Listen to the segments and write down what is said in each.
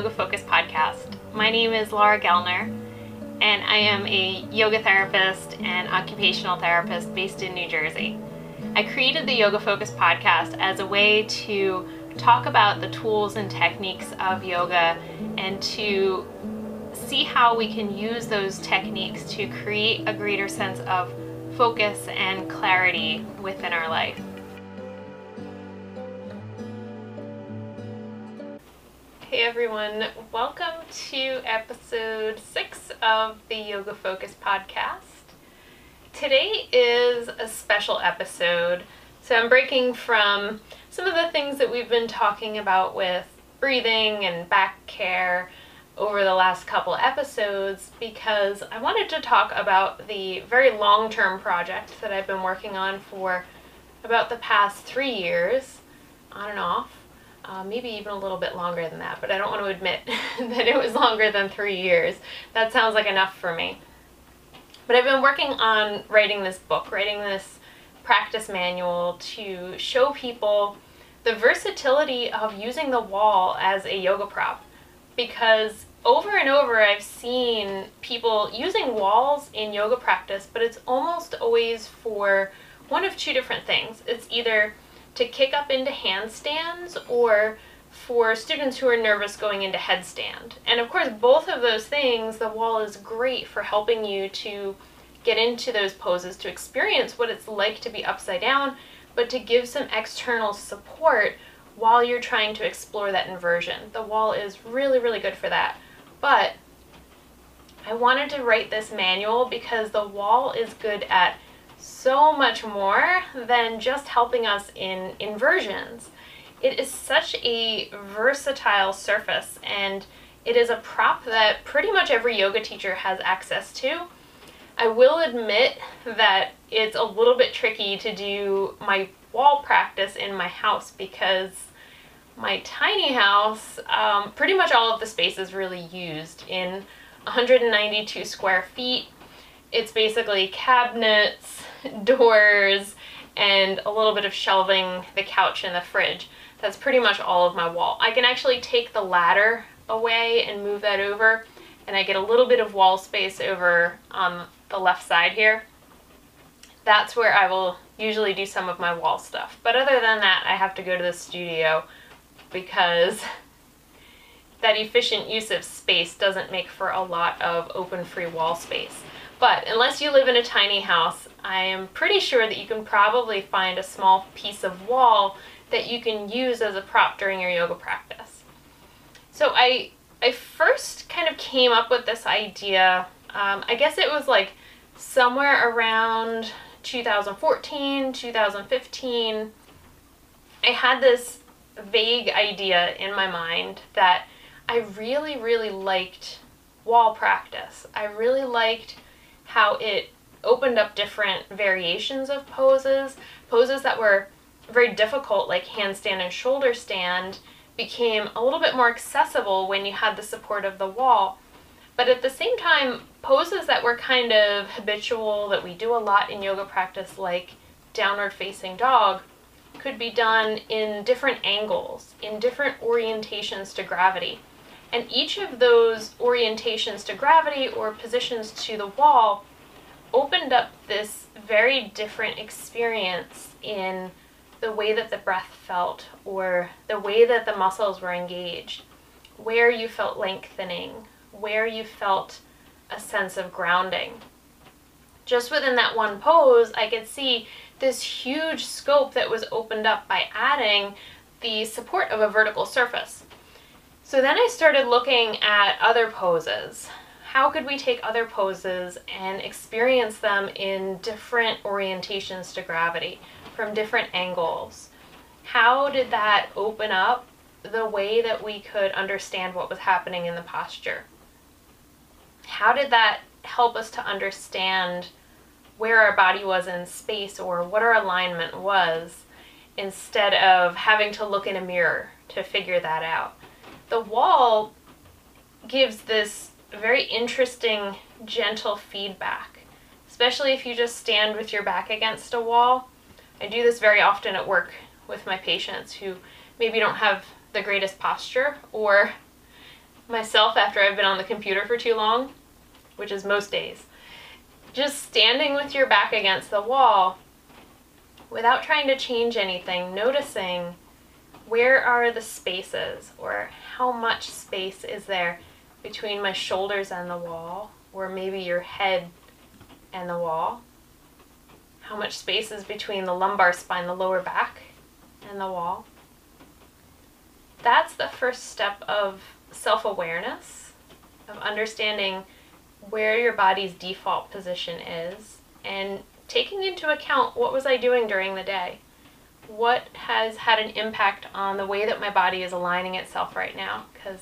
Yoga Focus podcast. My name is Laura Gellner, and I am a yoga therapist and occupational therapist based in New Jersey. I created the Yoga Focus podcast as a way to talk about the tools and techniques of yoga and to see how we can use those techniques to create a greater sense of focus and clarity within our life. Hey everyone, welcome to episode six of the Yoga Focus podcast. Today is a special episode. So I'm breaking from some of the things that we've been talking about with breathing and back care over the last couple episodes because I wanted to talk about the very long term project that I've been working on for about the past three years, on and off uh, maybe even a little bit longer than that, but I don't want to admit that it was longer than three years. That sounds like enough for me. But I've been working on writing this book, writing this practice manual to show people the versatility of using the wall as a yoga prop. Because over and over I've seen people using walls in yoga practice, but it's almost always for one of two different things. It's either to kick up into handstands or for students who are nervous going into headstand. And of course, both of those things, the wall is great for helping you to get into those poses, to experience what it's like to be upside down, but to give some external support while you're trying to explore that inversion. The wall is really, really good for that. But I wanted to write this manual because the wall is good at so much more than just helping us in inversions. It is such a versatile surface and it is a prop that pretty much every yoga teacher has access to. I will admit that it's a little bit tricky to do my wall practice in my house because my tiny house, um, pretty much all of the space is really used in 192 square feet. It's basically cabinets, doors, and a little bit of shelving, the couch and the fridge. That's pretty much all of my wall. I can actually take the ladder away and move that over and I get a little bit of wall space over on the left side here. That's where I will usually do some of my wall stuff. But other than that, I have to go to the studio because that efficient use of space doesn't make for a lot of open free wall space. But unless you live in a tiny house, I am pretty sure that you can probably find a small piece of wall that you can use as a prop during your yoga practice. So I, I first kind of came up with this idea, um, I guess it was like somewhere around 2014, 2015. I had this vague idea in my mind that I really, really liked wall practice. I really liked how it opened up different variations of poses. Poses that were very difficult, like handstand and shoulder stand, became a little bit more accessible when you had the support of the wall. But at the same time, poses that were kind of habitual, that we do a lot in yoga practice, like downward facing dog, could be done in different angles, in different orientations to gravity. And each of those orientations to gravity or positions to the wall opened up this very different experience in the way that the breath felt or the way that the muscles were engaged, where you felt lengthening, where you felt a sense of grounding. Just within that one pose, I could see this huge scope that was opened up by adding the support of a vertical surface. So then I started looking at other poses. How could we take other poses and experience them in different orientations to gravity from different angles? How did that open up the way that we could understand what was happening in the posture? How did that help us to understand where our body was in space or what our alignment was instead of having to look in a mirror to figure that out? the wall gives this very interesting, gentle feedback, especially if you just stand with your back against a wall. I do this very often at work with my patients who maybe don't have the greatest posture, or myself after I've been on the computer for too long, which is most days. Just standing with your back against the wall without trying to change anything, noticing where are the spaces or how much space is there between my shoulders and the wall, or maybe your head and the wall. How much space is between the lumbar spine, the lower back, and the wall. That's the first step of self awareness, of understanding where your body's default position is, and taking into account what was I doing during the day? What has had an impact on the way that my body is aligning itself right now? Because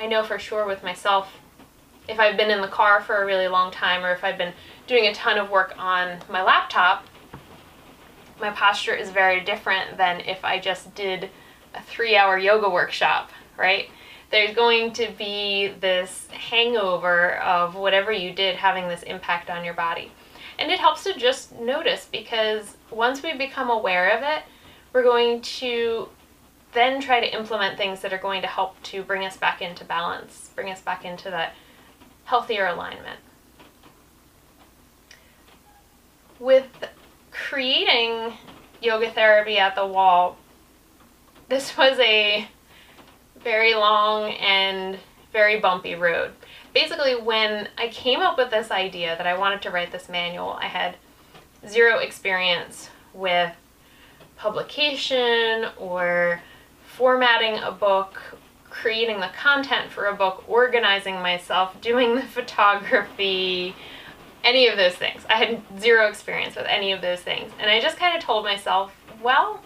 I know for sure with myself, if I've been in the car for a really long time or if I've been doing a ton of work on my laptop, my posture is very different than if I just did a three hour yoga workshop, right? There's going to be this hangover of whatever you did having this impact on your body. And it helps to just notice because once we become aware of it, we're going to then try to implement things that are going to help to bring us back into balance, bring us back into that healthier alignment. With creating yoga therapy at the wall, this was a very long and very bumpy road. Basically, when I came up with this idea that I wanted to write this manual, I had zero experience with publication or formatting a book, creating the content for a book, organizing myself, doing the photography, any of those things. I had zero experience with any of those things. And I just kind of told myself, well,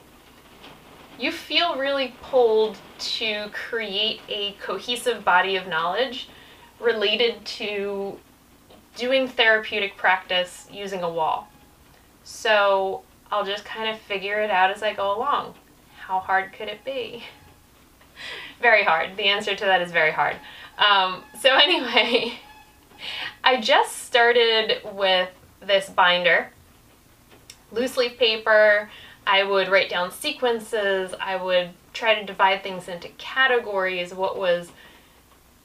you feel really pulled to create a cohesive body of knowledge related to doing therapeutic practice using a wall. So I'll just kind of figure it out as I go along. How hard could it be? very hard. The answer to that is very hard. Um, so anyway, I just started with this binder, loose leaf paper. I would write down sequences. I would try to divide things into categories. What was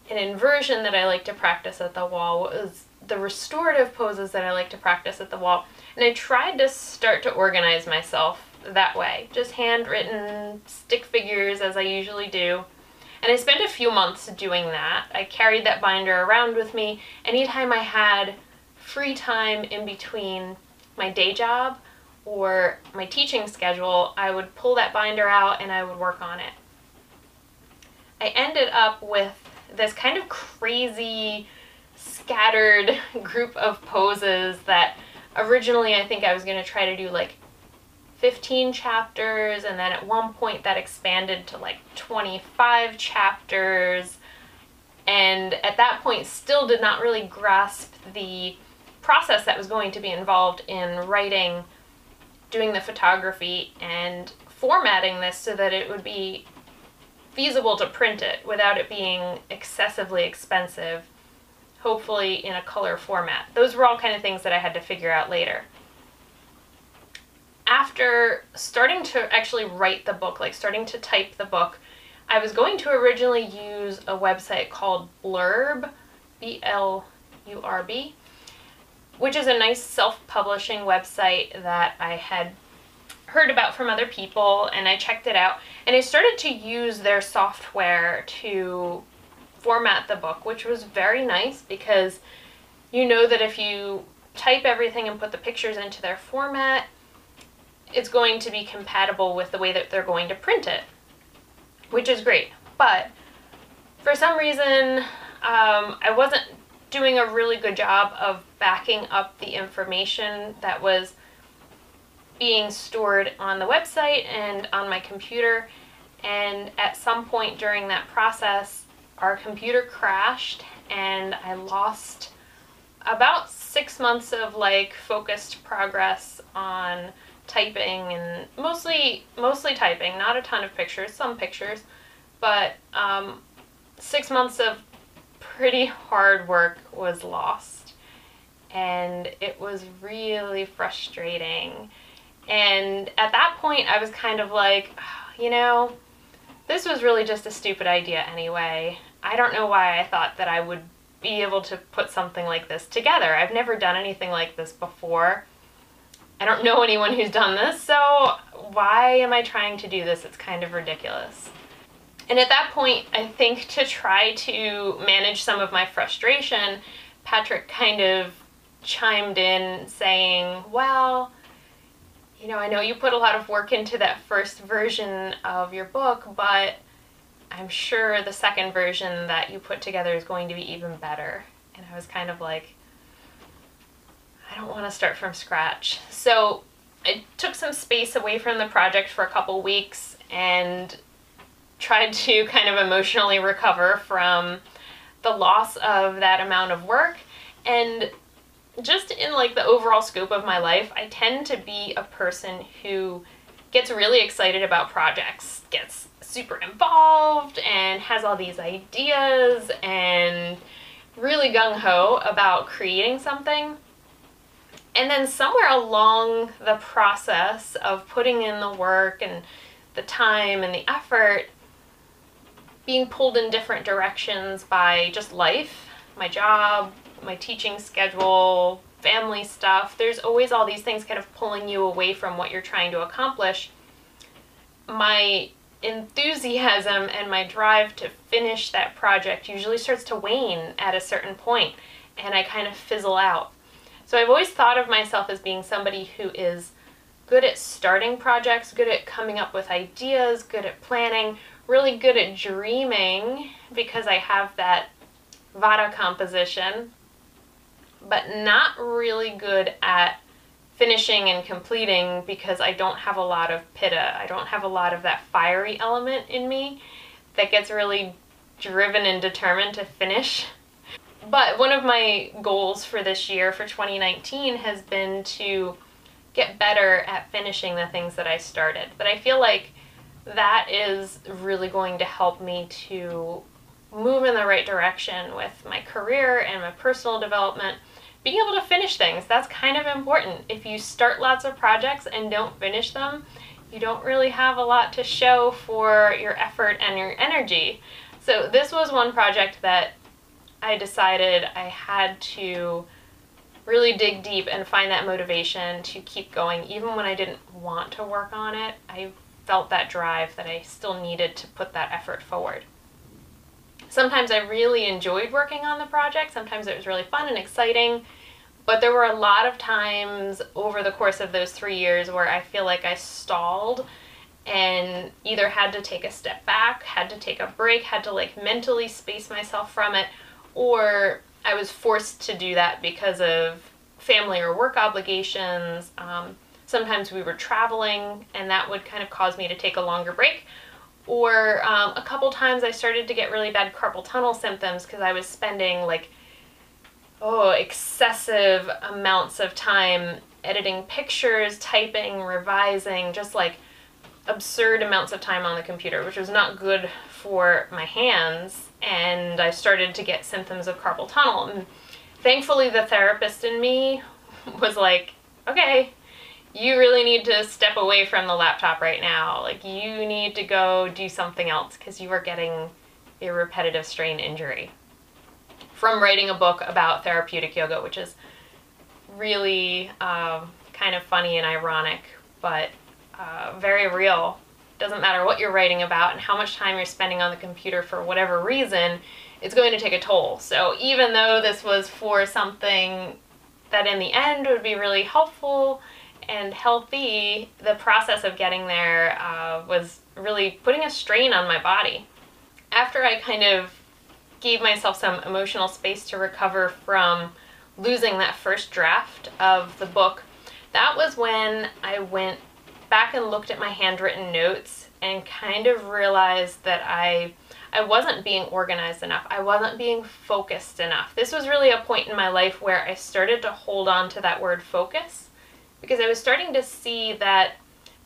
an inversion that I like to practice at the wall? What was the restorative poses that I like to practice at the wall? And I tried to start to organize myself that way. Just handwritten stick figures as I usually do. And I spent a few months doing that. I carried that binder around with me anytime I had free time in between my day job or my teaching schedule, I would pull that binder out and I would work on it. I ended up with this kind of crazy, scattered group of poses that originally I think I was going to try to do like 15 chapters, and then at one point that expanded to like 25 chapters. And at that point, still did not really grasp the process that was going to be involved in writing, doing the photography, and formatting this so that it would be feasible to print it without it being excessively expensive, hopefully in a color format. Those were all kind of things that I had to figure out later after starting to actually write the book, like starting to type the book, I was going to originally use a website called Blurb, B L U R B, which is a nice self publishing website that I had heard about from other people and I checked it out. And I started to use their software to format the book, which was very nice because you know that if you type everything and put the pictures into their format, it's going to be compatible with the way that they're going to print it, which is great. But for some reason, um, I wasn't doing a really good job of backing up the information that was being stored on the website and on my computer. And at some point during that process, our computer crashed and I lost about six months of like focused progress on typing and mostly mostly typing, not a ton of pictures, some pictures, but um, six months of pretty hard work was lost, and it was really frustrating. And at that point, I was kind of like, you know, this was really just a stupid idea anyway. I don't know why I thought that I would be able to put something like this together. I've never done anything like this before. I don't know anyone who's done this, so why am I trying to do this? It's kind of ridiculous. And at that point, I think to try to manage some of my frustration, Patrick kind of chimed in saying, Well, you know, I know you put a lot of work into that first version of your book, but I'm sure the second version that you put together is going to be even better. And I was kind of like, I don't want to start from scratch. So I took some space away from the project for a couple weeks and tried to kind of emotionally recover from the loss of that amount of work. And just in like the overall scope of my life, I tend to be a person who gets really excited about projects, gets super involved and has all these ideas and really gung ho about creating something. And then somewhere along the process of putting in the work and the time and the effort, being pulled in different directions by just life, my job, my teaching schedule, family stuff. There's always all these things kind of pulling you away from what you're trying to accomplish. My enthusiasm and my drive to finish that project usually starts to wane at a certain point and I kind of fizzle out. So I've always thought of myself as being somebody who is good at starting projects, good at coming up with ideas, good at planning, really good at dreaming because I have that vata composition, but not really good at finishing and completing because I don't have a lot of pitta. I don't have a lot of that fiery element in me that gets really driven and determined to finish but one of my goals for this year, for 2019, has been to get better at finishing the things that I started. But I feel like that is really going to help me to move in the right direction with my career and my personal development. Being able to finish things, that's kind of important. If you start lots of projects and don't finish them, you don't really have a lot to show for your effort and your energy. So this was one project that I decided I had to really dig deep and find that motivation to keep going even when I didn't want to work on it. I felt that drive that I still needed to put that effort forward. Sometimes I really enjoyed working on the project, sometimes it was really fun and exciting, but there were a lot of times over the course of those three years where I feel like I stalled and either had to take a step back, had to take a break, had to like mentally space myself from it, or I was forced to do that because of family or work obligations. Um, sometimes we were traveling, and that would kind of cause me to take a longer break. Or um, a couple times I started to get really bad carpal tunnel symptoms because I was spending like, oh, excessive amounts of time editing pictures, typing, revising, just like absurd amounts of time on the computer, which was not good for my hands and I started to get symptoms of carpal tunnel. And thankfully, the therapist in me was like, okay, you really need to step away from the laptop right now. Like, you need to go do something else because you are getting a repetitive strain injury from writing a book about therapeutic yoga, which is really uh, kind of funny and ironic, but uh, very real doesn't matter what you're writing about and how much time you're spending on the computer for whatever reason, it's going to take a toll. So even though this was for something that in the end would be really helpful and healthy, the process of getting there uh, was really putting a strain on my body. After I kind of gave myself some emotional space to recover from losing that first draft of the book, that was when I went back and looked at my handwritten notes and kind of realized that I I wasn't being organized enough. I wasn't being focused enough. This was really a point in my life where I started to hold on to that word focus because I was starting to see that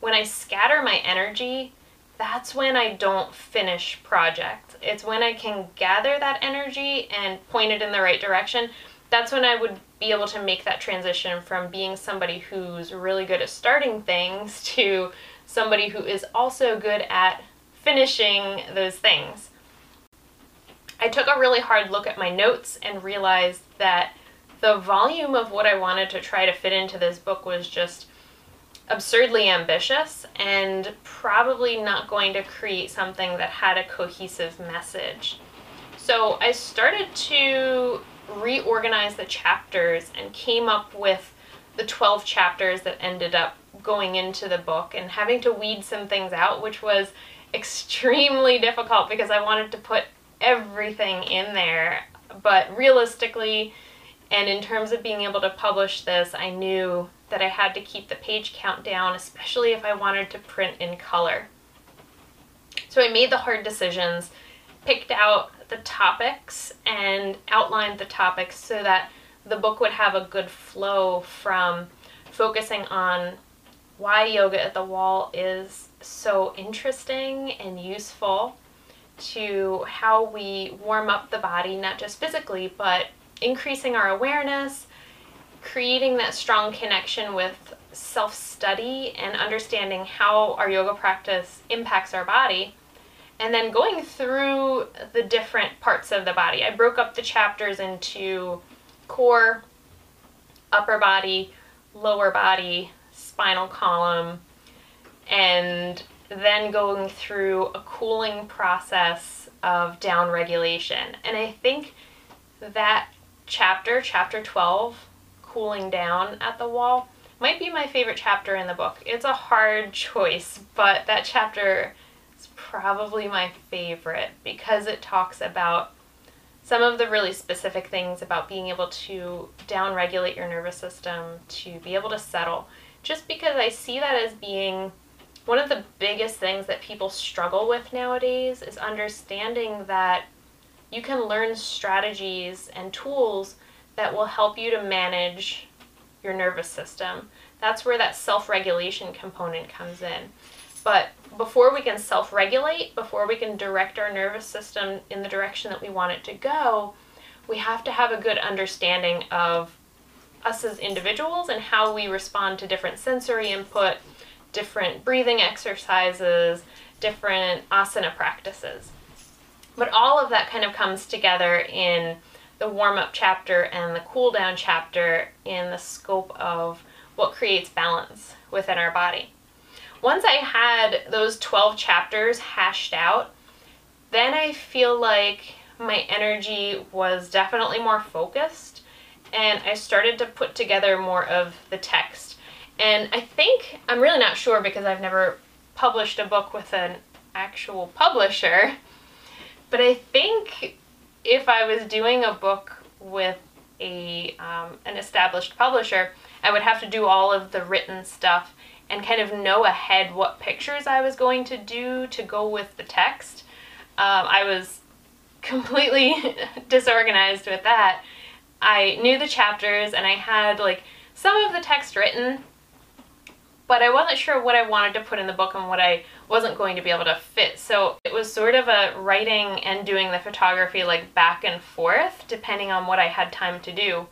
when I scatter my energy, that's when I don't finish projects. It's when I can gather that energy and point it in the right direction. That's when I would be able to make that transition from being somebody who's really good at starting things to somebody who is also good at finishing those things. I took a really hard look at my notes and realized that the volume of what I wanted to try to fit into this book was just absurdly ambitious and probably not going to create something that had a cohesive message. So I started to reorganize the chapters and came up with the 12 chapters that ended up going into the book and having to weed some things out, which was extremely difficult because I wanted to put everything in there. But realistically, and in terms of being able to publish this, I knew that I had to keep the page count down, especially if I wanted to print in color. So I made the hard decisions, picked out the topics, and outlined the topics so that the book would have a good flow from focusing on why yoga at the wall is so interesting and useful to how we warm up the body, not just physically, but increasing our awareness, creating that strong connection with self study and understanding how our yoga practice impacts our body, and then going through the different parts of the body. I broke up the chapters into core, upper body, lower body, spinal column, and then going through a cooling process of down regulation. And I think that chapter, chapter 12, cooling down at the wall, might be my favorite chapter in the book. It's a hard choice, but that chapter probably my favorite because it talks about some of the really specific things about being able to down regulate your nervous system, to be able to settle, just because I see that as being one of the biggest things that people struggle with nowadays is understanding that you can learn strategies and tools that will help you to manage your nervous system. That's where that self regulation component comes in. But before we can self regulate, before we can direct our nervous system in the direction that we want it to go, we have to have a good understanding of us as individuals and how we respond to different sensory input different breathing exercises, different asana practices. But all of that kind of comes together in the warm up chapter and the cool down chapter in the scope of what creates balance within our body. Once I had those 12 chapters hashed out, then I feel like my energy was definitely more focused and I started to put together more of the text. And I think, I'm really not sure because I've never published a book with an actual publisher, but I think if I was doing a book with a um, an established publisher, I would have to do all of the written stuff and kind of know ahead what pictures I was going to do to go with the text. Um, I was completely disorganized with that. I knew the chapters and I had like some of the text written but I wasn't sure what I wanted to put in the book and what I wasn't going to be able to fit. So it was sort of a writing and doing the photography like back and forth depending on what I had time to do.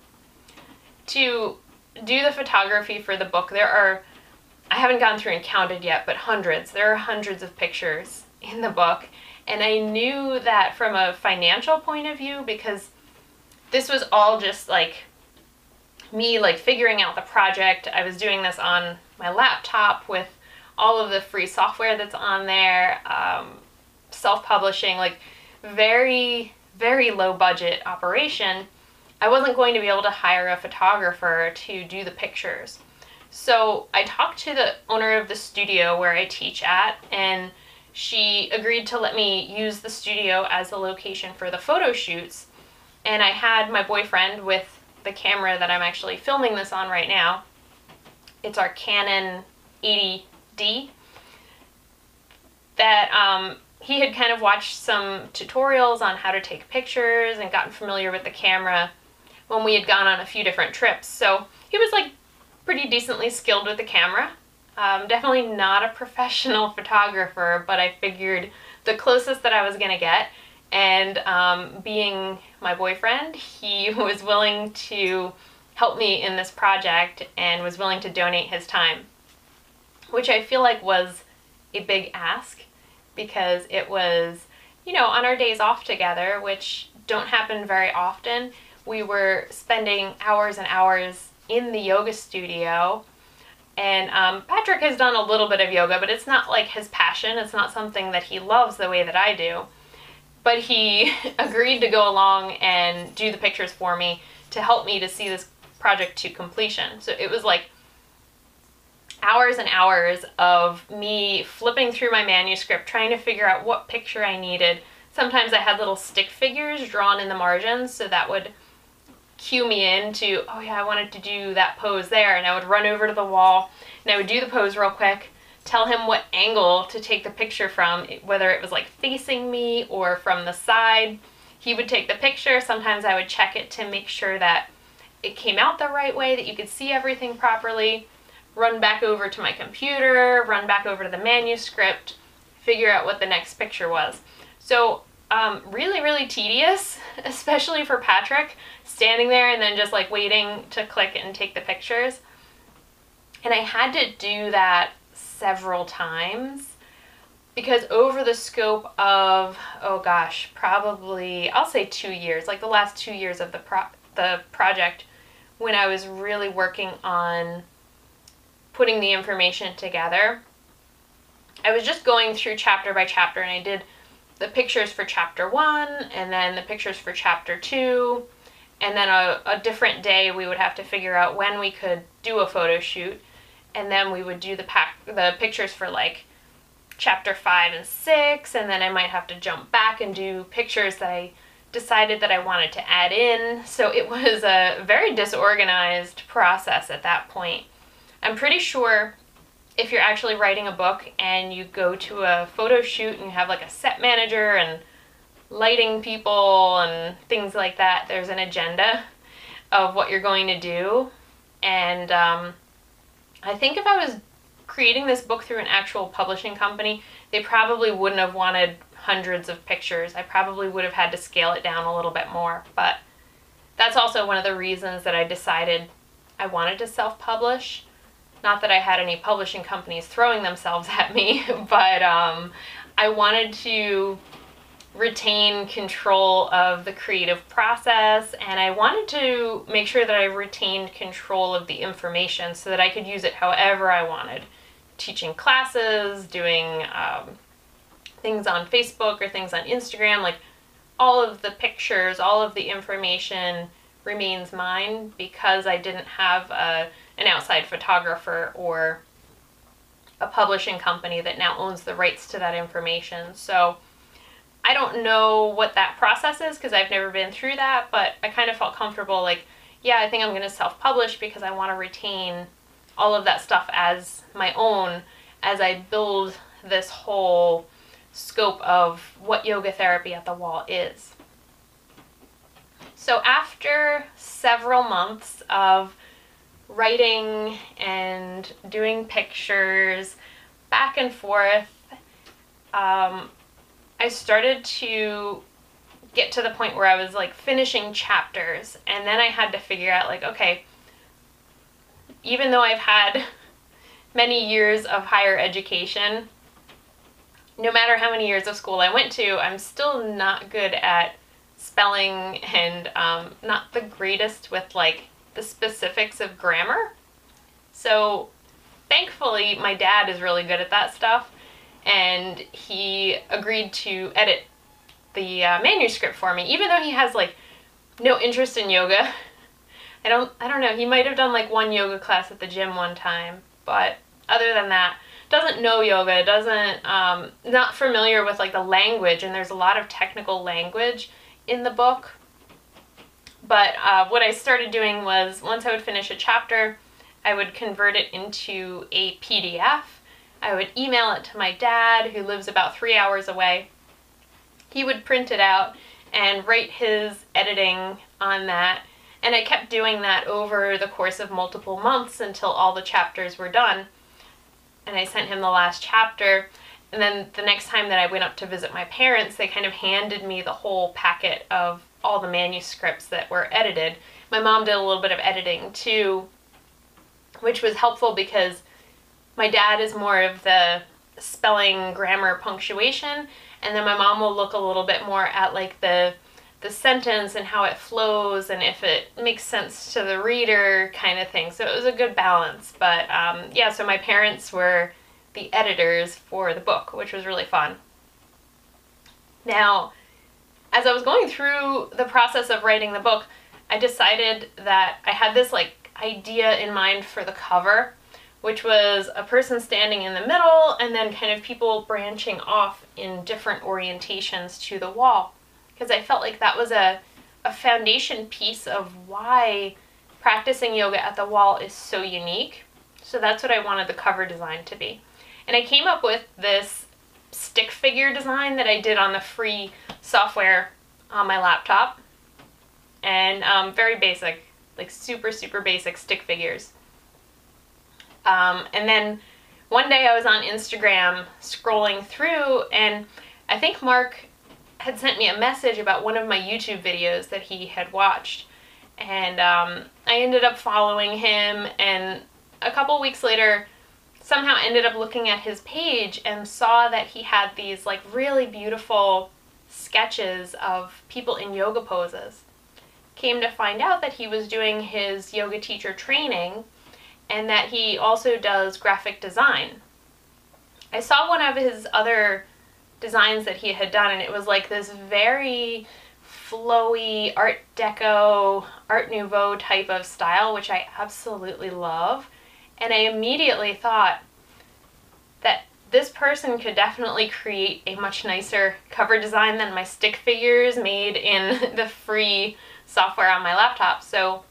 To do the photography for the book, there are, I haven't gone through and counted yet, but hundreds. There are hundreds of pictures in the book. And I knew that from a financial point of view because this was all just like me like figuring out the project. I was doing this on my laptop with all of the free software that's on there, um, self-publishing, like very, very low budget operation. I wasn't going to be able to hire a photographer to do the pictures. So I talked to the owner of the studio where I teach at, and she agreed to let me use the studio as a location for the photo shoots. And I had my boyfriend with the camera that I'm actually filming this on right now. It's our Canon 80D that um, he had kind of watched some tutorials on how to take pictures and gotten familiar with the camera when we had gone on a few different trips. So he was like pretty decently skilled with the camera. Um, definitely not a professional photographer, but I figured the closest that I was going to get and um, being my boyfriend, he was willing to help me in this project and was willing to donate his time, which I feel like was a big ask because it was, you know, on our days off together, which don't happen very often. We were spending hours and hours in the yoga studio. And um, Patrick has done a little bit of yoga, but it's not like his passion. It's not something that he loves the way that I do. But he agreed to go along and do the pictures for me to help me to see this project to completion. So it was like hours and hours of me flipping through my manuscript, trying to figure out what picture I needed. Sometimes I had little stick figures drawn in the margins, so that would cue me into, oh yeah, I wanted to do that pose there. And I would run over to the wall and I would do the pose real quick, tell him what angle to take the picture from, whether it was like facing me or from the side. He would take the picture. Sometimes I would check it to make sure that it came out the right way, that you could see everything properly. Run back over to my computer, run back over to the manuscript, figure out what the next picture was. So um, really, really tedious, especially for Patrick, standing there and then just like waiting to click and take the pictures. And I had to do that several times because over the scope of, oh gosh, probably, I'll say two years, like the last two years of the, pro the project, when I was really working on putting the information together, I was just going through chapter by chapter and I did the pictures for chapter one and then the pictures for chapter two. And then a, a different day we would have to figure out when we could do a photo shoot. And then we would do the pack the pictures for like chapter five and six, and then I might have to jump back and do pictures that I decided that I wanted to add in. So it was a very disorganized process at that point. I'm pretty sure if you're actually writing a book and you go to a photo shoot and you have like a set manager and lighting people and things like that, there's an agenda of what you're going to do. And um, I think if I was creating this book through an actual publishing company, they probably wouldn't have wanted hundreds of pictures. I probably would have had to scale it down a little bit more. But that's also one of the reasons that I decided I wanted to self-publish not that I had any publishing companies throwing themselves at me, but um, I wanted to retain control of the creative process and I wanted to make sure that I retained control of the information so that I could use it however I wanted. Teaching classes, doing um, things on Facebook or things on Instagram, like all of the pictures, all of the information remains mine because I didn't have a an outside photographer or a publishing company that now owns the rights to that information. So I don't know what that process is because I've never been through that, but I kind of felt comfortable like, yeah, I think I'm going to self-publish because I want to retain all of that stuff as my own as I build this whole scope of what yoga therapy at the wall is. So after several months of writing and doing pictures back and forth, um, I started to get to the point where I was like finishing chapters and then I had to figure out like, okay, even though I've had many years of higher education, no matter how many years of school I went to, I'm still not good at spelling and um, not the greatest with like the specifics of grammar. So thankfully, my dad is really good at that stuff, and he agreed to edit the uh, manuscript for me, even though he has like no interest in yoga. I don't, I don't know. He might have done like one yoga class at the gym one time, but other than that, doesn't know yoga, doesn't, um, not familiar with like the language, and there's a lot of technical language in the book but uh, what I started doing was once I would finish a chapter, I would convert it into a PDF. I would email it to my dad, who lives about three hours away. He would print it out and write his editing on that. And I kept doing that over the course of multiple months until all the chapters were done. And I sent him the last chapter. And then the next time that I went up to visit my parents, they kind of handed me the whole packet of all the manuscripts that were edited. My mom did a little bit of editing too, which was helpful because my dad is more of the spelling, grammar, punctuation, and then my mom will look a little bit more at like the the sentence and how it flows and if it makes sense to the reader kind of thing. So it was a good balance. But um, yeah, so my parents were the editors for the book, which was really fun. Now, as I was going through the process of writing the book, I decided that I had this like idea in mind for the cover, which was a person standing in the middle and then kind of people branching off in different orientations to the wall. Because I felt like that was a, a foundation piece of why practicing yoga at the wall is so unique. So that's what I wanted the cover design to be. And I came up with this stick figure design that I did on the free software on my laptop. And um, very basic, like super, super basic stick figures. Um, and then one day I was on Instagram scrolling through, and I think Mark had sent me a message about one of my YouTube videos that he had watched. And um, I ended up following him, and a couple weeks later, somehow ended up looking at his page and saw that he had these like really beautiful sketches of people in yoga poses. Came to find out that he was doing his yoga teacher training and that he also does graphic design. I saw one of his other designs that he had done, and it was like this very flowy Art Deco, Art Nouveau type of style, which I absolutely love. And I immediately thought that this person could definitely create a much nicer cover design than my stick figures made in the free software on my laptop. So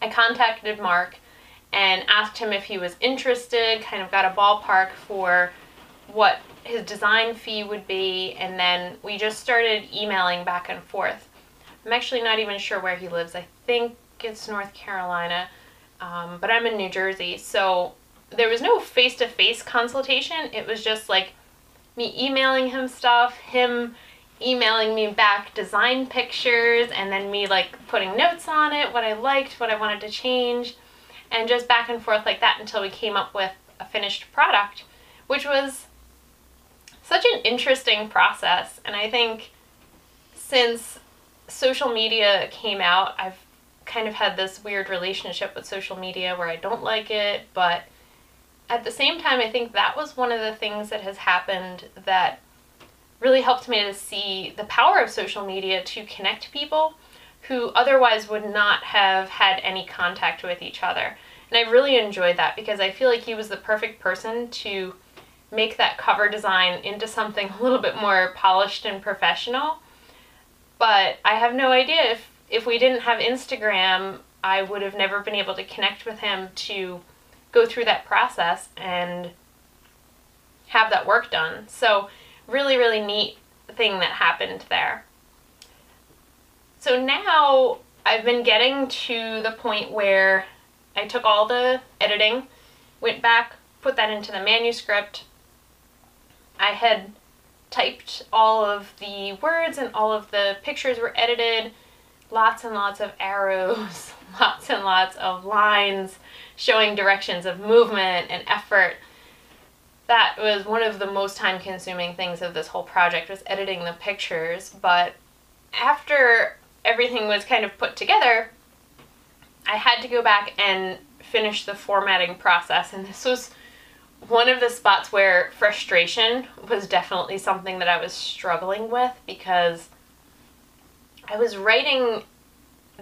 I contacted Mark and asked him if he was interested, kind of got a ballpark for what his design fee would be, and then we just started emailing back and forth. I'm actually not even sure where he lives. I think it's North Carolina, um, but I'm in New Jersey, so there was no face-to-face consultation. It was just like me emailing him stuff, him emailing me back design pictures, and then me like putting notes on it, what I liked, what I wanted to change and just back and forth like that until we came up with a finished product, which was such an interesting process. And I think since social media came out, I've kind of had this weird relationship with social media where I don't like it, but at the same time, I think that was one of the things that has happened that really helped me to see the power of social media to connect people who otherwise would not have had any contact with each other. And I really enjoyed that because I feel like he was the perfect person to make that cover design into something a little bit more polished and professional. But I have no idea if if we didn't have Instagram, I would have never been able to connect with him to go through that process and have that work done. So really, really neat thing that happened there. So now I've been getting to the point where I took all the editing, went back, put that into the manuscript. I had typed all of the words and all of the pictures were edited. Lots and lots of arrows, lots and lots of lines showing directions of movement and effort. That was one of the most time consuming things of this whole project was editing the pictures, but after everything was kind of put together, I had to go back and finish the formatting process. And this was one of the spots where frustration was definitely something that I was struggling with because I was writing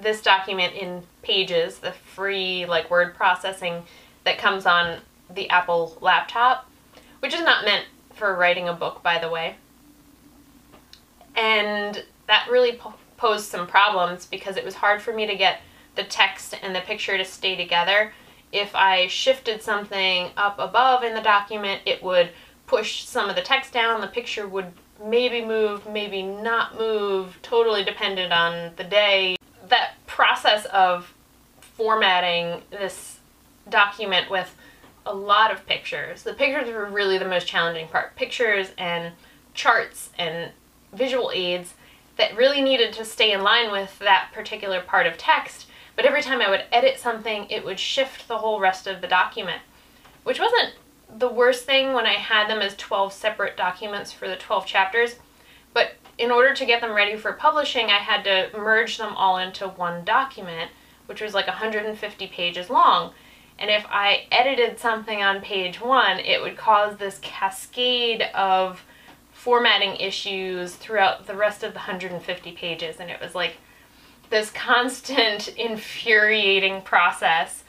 this document in pages, the free like word processing that comes on the Apple laptop, which is not meant for writing a book, by the way. And that really posed some problems because it was hard for me to get the text and the picture to stay together. If I shifted something up above in the document, it would push some of the text down, the picture would maybe move, maybe not move, totally dependent on the day. That process of formatting this document with a lot of pictures. The pictures were really the most challenging part. Pictures and charts and visual aids that really needed to stay in line with that particular part of text, but every time I would edit something, it would shift the whole rest of the document, which wasn't the worst thing when I had them as 12 separate documents for the 12 chapters, but in order to get them ready for publishing, I had to merge them all into one document, which was like 150 pages long. And if I edited something on page one, it would cause this cascade of formatting issues throughout the rest of the 150 pages. And it was like this constant infuriating process.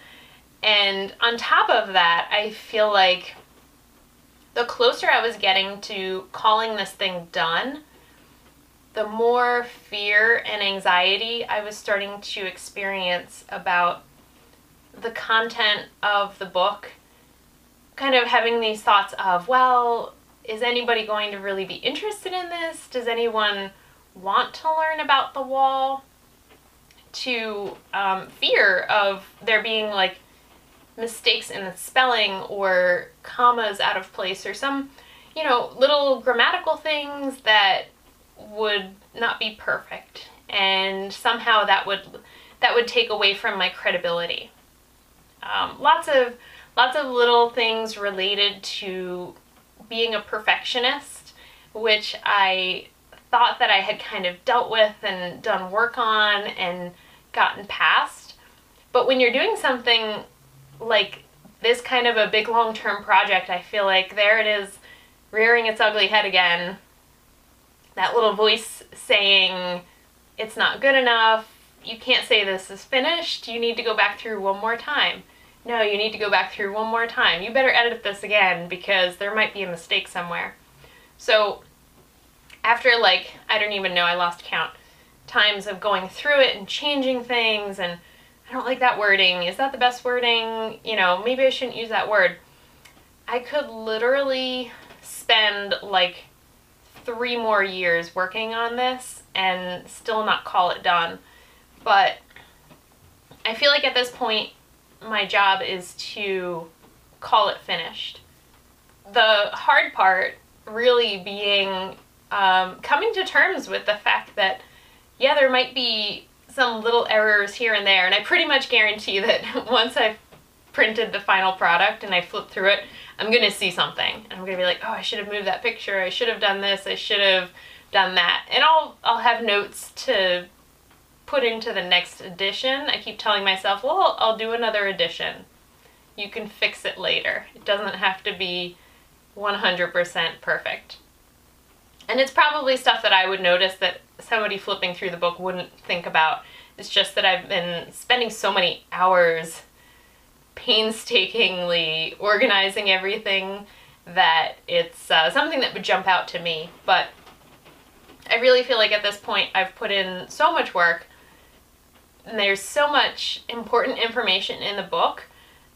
And on top of that, I feel like the closer I was getting to calling this thing done, the more fear and anxiety I was starting to experience about the content of the book. Kind of having these thoughts of, well, is anybody going to really be interested in this? Does anyone want to learn about the wall? To um, fear of there being like mistakes in the spelling or commas out of place or some, you know, little grammatical things that would not be perfect and somehow that would that would take away from my credibility. Um, lots of lots of little things related to being a perfectionist, which I thought that I had kind of dealt with and done work on and gotten past. But when you're doing something like this kind of a big long term project, I feel like there it is rearing its ugly head again that little voice saying it's not good enough, you can't say this is finished, you need to go back through one more time. No, you need to go back through one more time. You better edit this again because there might be a mistake somewhere. So after like, I don't even know, I lost count, times of going through it and changing things and don't like that wording. Is that the best wording? You know, maybe I shouldn't use that word. I could literally spend like three more years working on this and still not call it done. But I feel like at this point, my job is to call it finished. The hard part really being um, coming to terms with the fact that, yeah, there might be some little errors here and there, and I pretty much guarantee that once I've printed the final product and I flip through it, I'm gonna see something and I'm gonna be like, oh, I should have moved that picture. I should have done this. I should have done that. And I'll I'll have notes to put into the next edition. I keep telling myself, well, I'll do another edition. You can fix it later. It doesn't have to be 100% perfect. And it's probably stuff that I would notice that somebody flipping through the book wouldn't think about. It's just that I've been spending so many hours painstakingly organizing everything that it's uh, something that would jump out to me. But I really feel like at this point I've put in so much work and there's so much important information in the book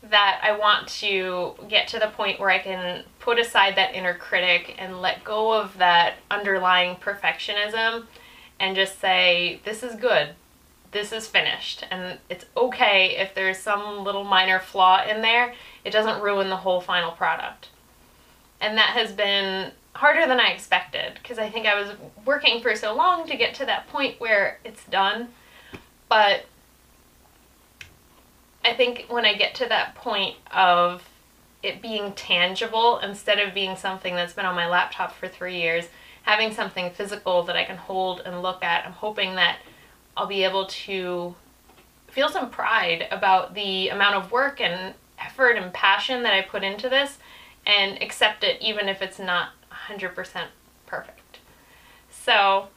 that I want to get to the point where I can put aside that inner critic and let go of that underlying perfectionism and just say, this is good this is finished and it's okay if there's some little minor flaw in there. It doesn't ruin the whole final product. And that has been harder than I expected because I think I was working for so long to get to that point where it's done. But I think when I get to that point of it being tangible instead of being something that's been on my laptop for three years, having something physical that I can hold and look at, I'm hoping that I'll be able to feel some pride about the amount of work and effort and passion that I put into this and accept it even if it's not 100% perfect. So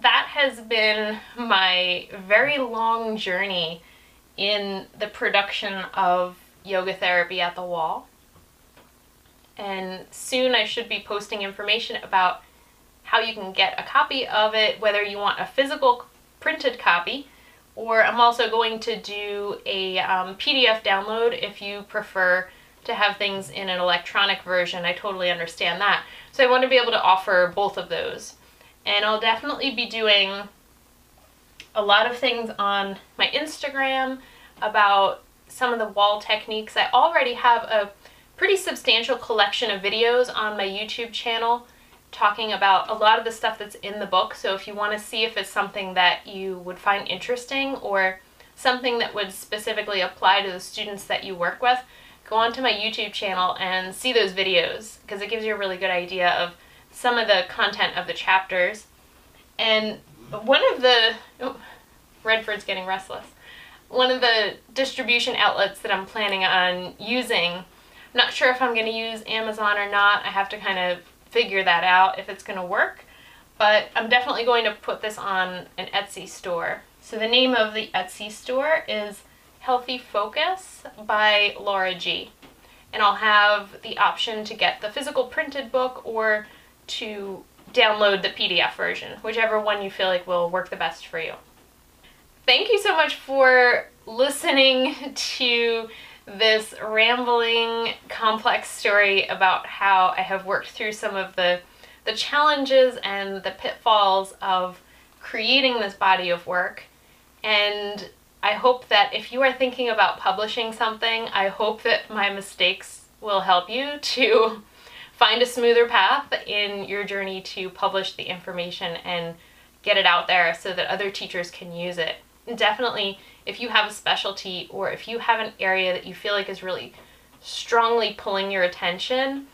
that has been my very long journey in the production of yoga therapy at the wall. And soon I should be posting information about how you can get a copy of it, whether you want a physical printed copy, or I'm also going to do a um, PDF download if you prefer to have things in an electronic version. I totally understand that. So I want to be able to offer both of those. And I'll definitely be doing a lot of things on my Instagram about some of the wall techniques. I already have a pretty substantial collection of videos on my YouTube channel talking about a lot of the stuff that's in the book. So if you want to see if it's something that you would find interesting or something that would specifically apply to the students that you work with, go onto my YouTube channel and see those videos because it gives you a really good idea of some of the content of the chapters. And one of the oh, Redford's getting restless. One of the distribution outlets that I'm planning on using, not sure if I'm going to use Amazon or not. I have to kind of figure that out if it's going to work. But I'm definitely going to put this on an Etsy store. So the name of the Etsy store is Healthy Focus by Laura G. And I'll have the option to get the physical printed book or to download the PDF version, whichever one you feel like will work the best for you. Thank you so much for listening to this rambling, complex story about how I have worked through some of the, the challenges and the pitfalls of creating this body of work. And I hope that if you are thinking about publishing something, I hope that my mistakes will help you to find a smoother path in your journey to publish the information and get it out there so that other teachers can use it. Definitely, if you have a specialty or if you have an area that you feel like is really strongly pulling your attention,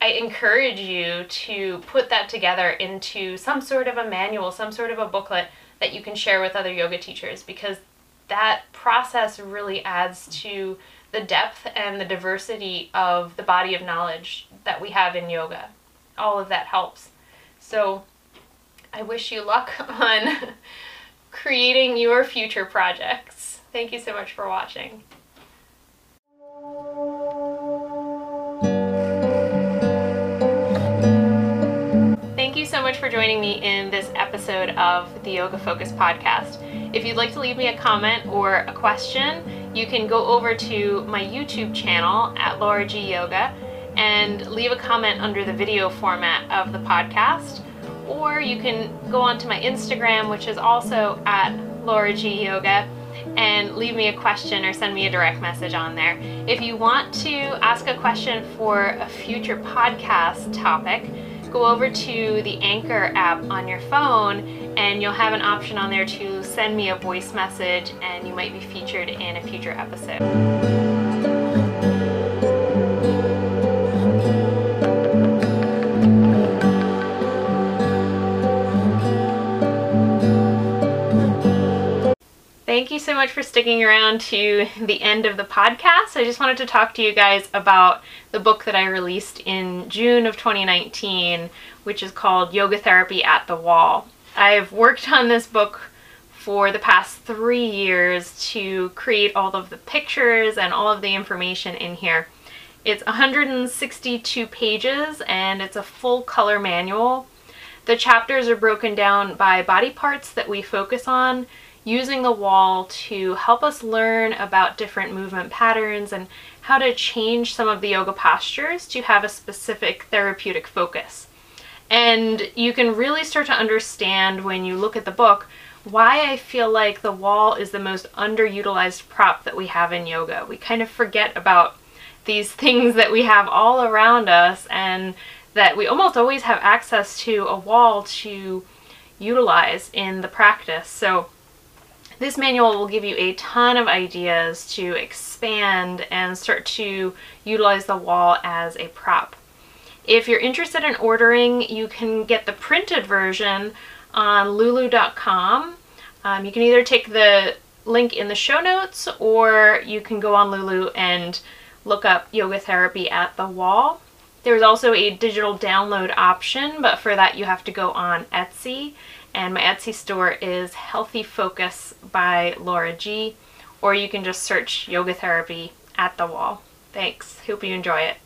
I encourage you to put that together into some sort of a manual, some sort of a booklet that you can share with other yoga teachers because that process really adds to the depth and the diversity of the body of knowledge that we have in yoga. All of that helps. So I wish you luck on creating your future projects. Thank you so much for watching. Thank you so much for joining me in this episode of the Yoga Focus podcast. If you'd like to leave me a comment or a question, you can go over to my YouTube channel at Laura G Yoga and leave a comment under the video format of the podcast. Or you can go onto my Instagram, which is also at Laura G Yoga, and leave me a question or send me a direct message on there. If you want to ask a question for a future podcast topic, go over to the Anchor app on your phone and you'll have an option on there to send me a voice message and you might be featured in a future episode. Thank you so much for sticking around to the end of the podcast. I just wanted to talk to you guys about the book that I released in June of 2019, which is called Yoga Therapy at the Wall. I've worked on this book for the past three years to create all of the pictures and all of the information in here. It's 162 pages and it's a full color manual. The chapters are broken down by body parts that we focus on, using the wall to help us learn about different movement patterns and how to change some of the yoga postures to have a specific therapeutic focus. And you can really start to understand when you look at the book why I feel like the wall is the most underutilized prop that we have in yoga. We kind of forget about these things that we have all around us and that we almost always have access to a wall to utilize in the practice. So this manual will give you a ton of ideas to expand and start to utilize the wall as a prop. If you're interested in ordering, you can get the printed version on lulu.com. Um, you can either take the link in the show notes or you can go on Lulu and look up yoga therapy at the wall. There's also a digital download option, but for that you have to go on Etsy. And my Etsy store is Healthy Focus by Laura G. Or you can just search yoga therapy at the wall. Thanks. Hope you enjoy it.